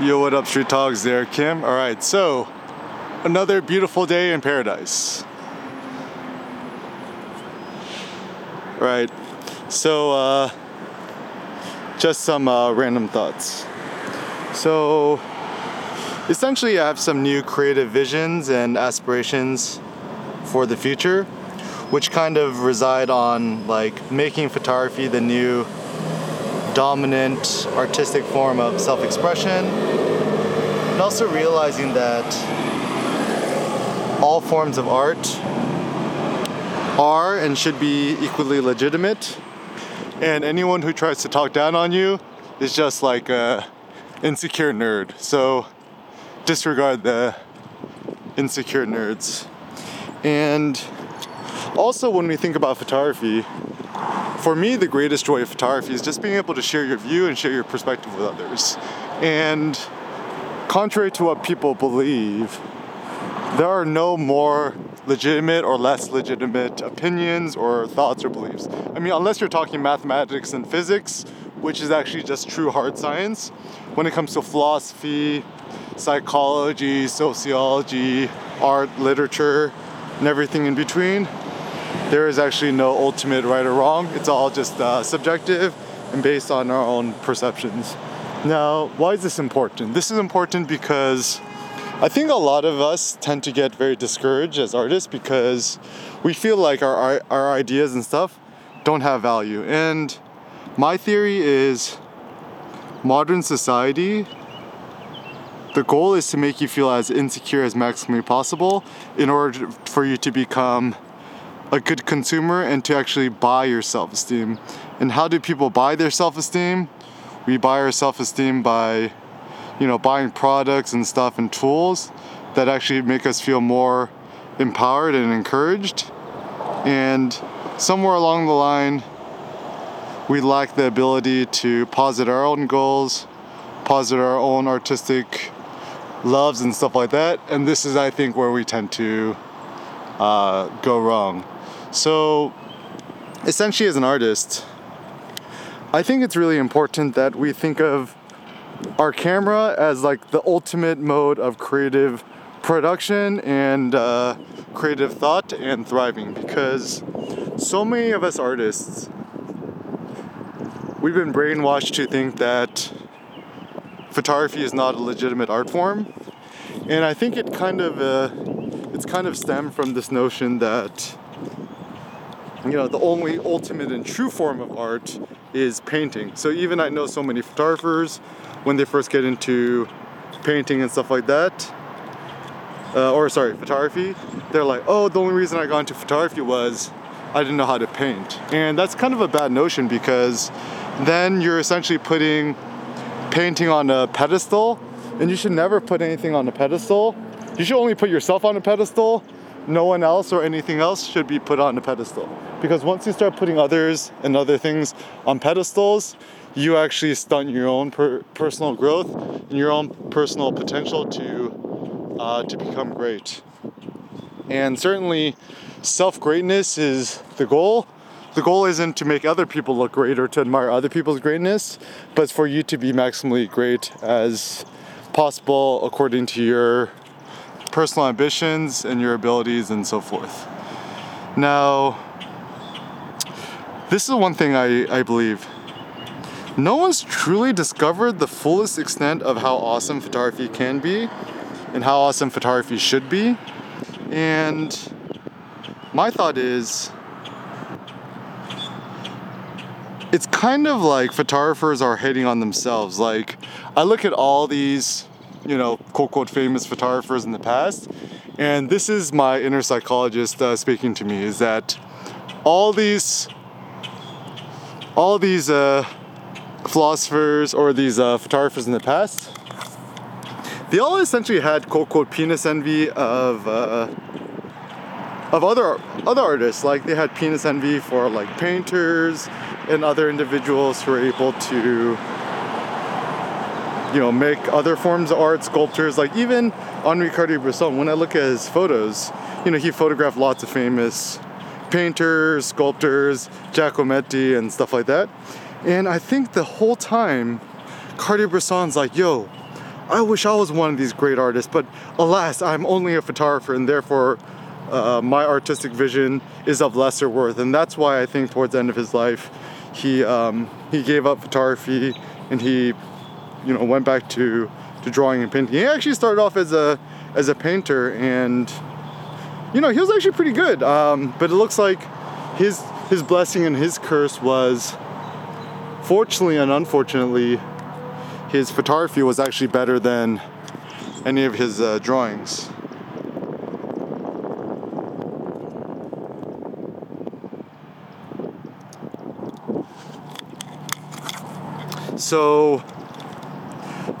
Yo, what up, Street Talks? There, Kim. All right, so another beautiful day in paradise. All right, so uh, just some uh, random thoughts. So, essentially, I have some new creative visions and aspirations for the future, which kind of reside on like making photography the new dominant artistic form of self expression, and also realizing that all forms of art are and should be equally legitimate, and anyone who tries to talk down on you is just like a insecure nerd. So disregard the insecure nerds. And also, when we think about photography, for me, the greatest joy of photography is just being able to share your view and share your perspective with others. And contrary to what people believe, there are no more legitimate or less legitimate opinions or thoughts or beliefs. I mean, unless you're talking mathematics and physics, which is actually just true hard science, when it comes to philosophy, psychology, sociology, art, literature, and everything in between, there is actually no ultimate right or wrong. It's all just uh, subjective and based on our own perceptions. Now, why is this important? This is important because I think a lot of us tend to get very discouraged as artists because we feel like our, our ideas and stuff don't have value. And my theory is modern society, the goal is to make you feel as insecure as maximally possible in order for you to become a good consumer and to actually buy your self esteem. And how do people buy their self esteem? We buy our self esteem by, you know, buying products and stuff and tools that actually make us feel more empowered and encouraged. And somewhere along the line, we lack the ability to posit our own goals, posit our own artistic loves and stuff like that. And this is, I think, where we tend to uh, go wrong. So, essentially, as an artist, I think it's really important that we think of our camera as like the ultimate mode of creative production and uh, creative thought and thriving because so many of us artists we've been brainwashed to think that photography is not a legitimate art form. And i think it kind of uh, it's kind of stemmed from this notion that you know, the only ultimate and true form of art is painting. So even I know so many photographers when they first get into painting and stuff like that, uh, or sorry, photography, they're like, oh, the only reason I got into photography was I didn't know how to paint. And that's kind of a bad notion because then you're essentially putting painting on a pedestal, and you should never put anything on a pedestal. You should only put yourself on a pedestal no one else or anything else should be put on a pedestal. Because once you start putting others and other things on pedestals, you actually stunt your own per- personal growth and your own personal potential to uh, to become great. And certainly, self greatness is the goal. The goal isn't to make other people look great or to admire other people's greatness, but for you to be maximally great as possible according to your personal ambitions and your abilities and so forth. Now, this is one thing I, I believe. No one's truly discovered the fullest extent of how awesome photography can be and how awesome photography should be. And my thought is it's kind of like photographers are hating on themselves. Like, I look at all these you know, quote quote famous photographers in the past. And this is my inner psychologist uh, speaking to me is that all these, all these uh, philosophers or these uh, photographers in the past, they all essentially had quote quote penis envy of uh, of other other artists. Like they had penis envy for like painters and other individuals who were able to you know, make other forms of art, sculptures, like even Henri Cartier-Bresson, when I look at his photos, you know, he photographed lots of famous painters, sculptors, Giacometti and stuff like that. And I think the whole time, Cartier-Bresson's like, yo, I wish I was one of these great artists, but alas, I'm only a photographer, and therefore uh, my artistic vision is of lesser worth. And that's why I think towards the end of his life, he um, he gave up photography and he, you know, went back to to drawing and painting. He actually started off as a as a painter, and you know, he was actually pretty good. Um, but it looks like his his blessing and his curse was, fortunately and unfortunately, his photography was actually better than any of his uh, drawings. So,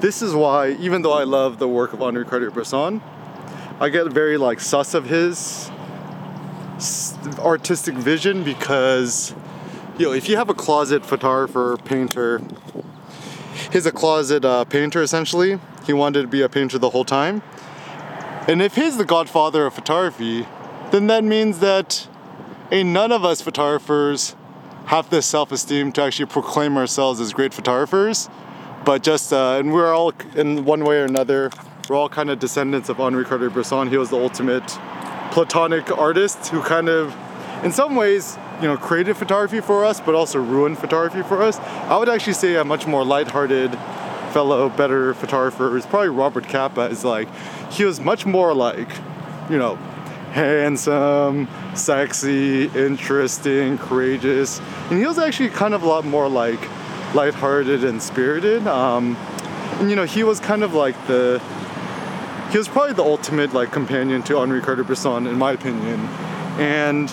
this is why, even though I love the work of Henri Cartier-Bresson, I get very like sus of his artistic vision because, you know, if you have a closet photographer, painter, he's a closet uh, painter essentially. He wanted to be a painter the whole time. And if he's the godfather of photography, then that means that ain't none of us photographers have the self-esteem to actually proclaim ourselves as great photographers. But just, uh, and we're all in one way or another, we're all kind of descendants of Henri Cartier-Bresson. He was the ultimate platonic artist who kind of, in some ways, you know, created photography for us, but also ruined photography for us. I would actually say a much more lighthearted fellow, better photographer is probably Robert Capa. Is like he was much more like, you know, handsome, sexy, interesting, courageous, and he was actually kind of a lot more like lighthearted and spirited. Um, and you know, he was kind of like the he was probably the ultimate like companion to Henri Cartier-Bresson, in my opinion, and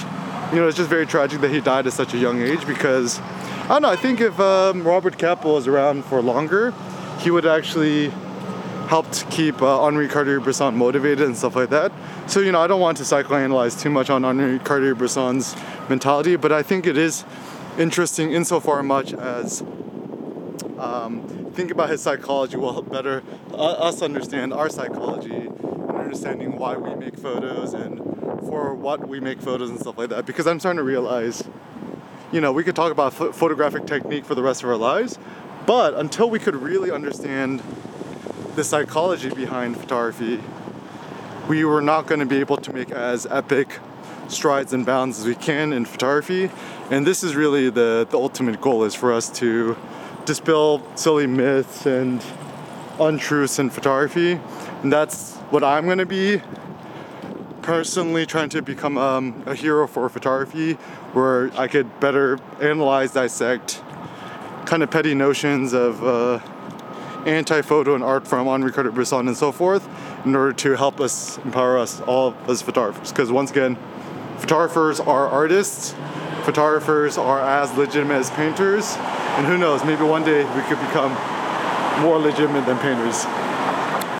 you know, it's just very tragic that he died at such a young age because I don't know. I think if um, Robert Capa was around for longer, he would actually helped keep uh, Henri Cartier-Bresson motivated and stuff like that. So you know, I don't want to psychoanalyze too much on Henri Cartier-Bresson's mentality, but I think it is interesting insofar much as um, think about his psychology will help better uh, us understand our psychology and understanding why we make photos and for what we make photos and stuff like that. Because I'm starting to realize, you know, we could talk about ph- photographic technique for the rest of our lives, but until we could really understand the psychology behind photography, we were not going to be able to make as epic strides and bounds as we can in photography. And this is really the, the ultimate goal is for us to dispel silly myths and untruths in photography. And that's what I'm to be personally trying to become um, a hero for photography where I could better analyze, dissect kind of petty notions of uh, anti-photo and art from Henri Cartier-Bresson and so forth in order to help us empower us all as photographers. Because once again, photographers are artists, photographers are as legitimate as painters, and who knows, maybe one day we could become more legitimate than painters.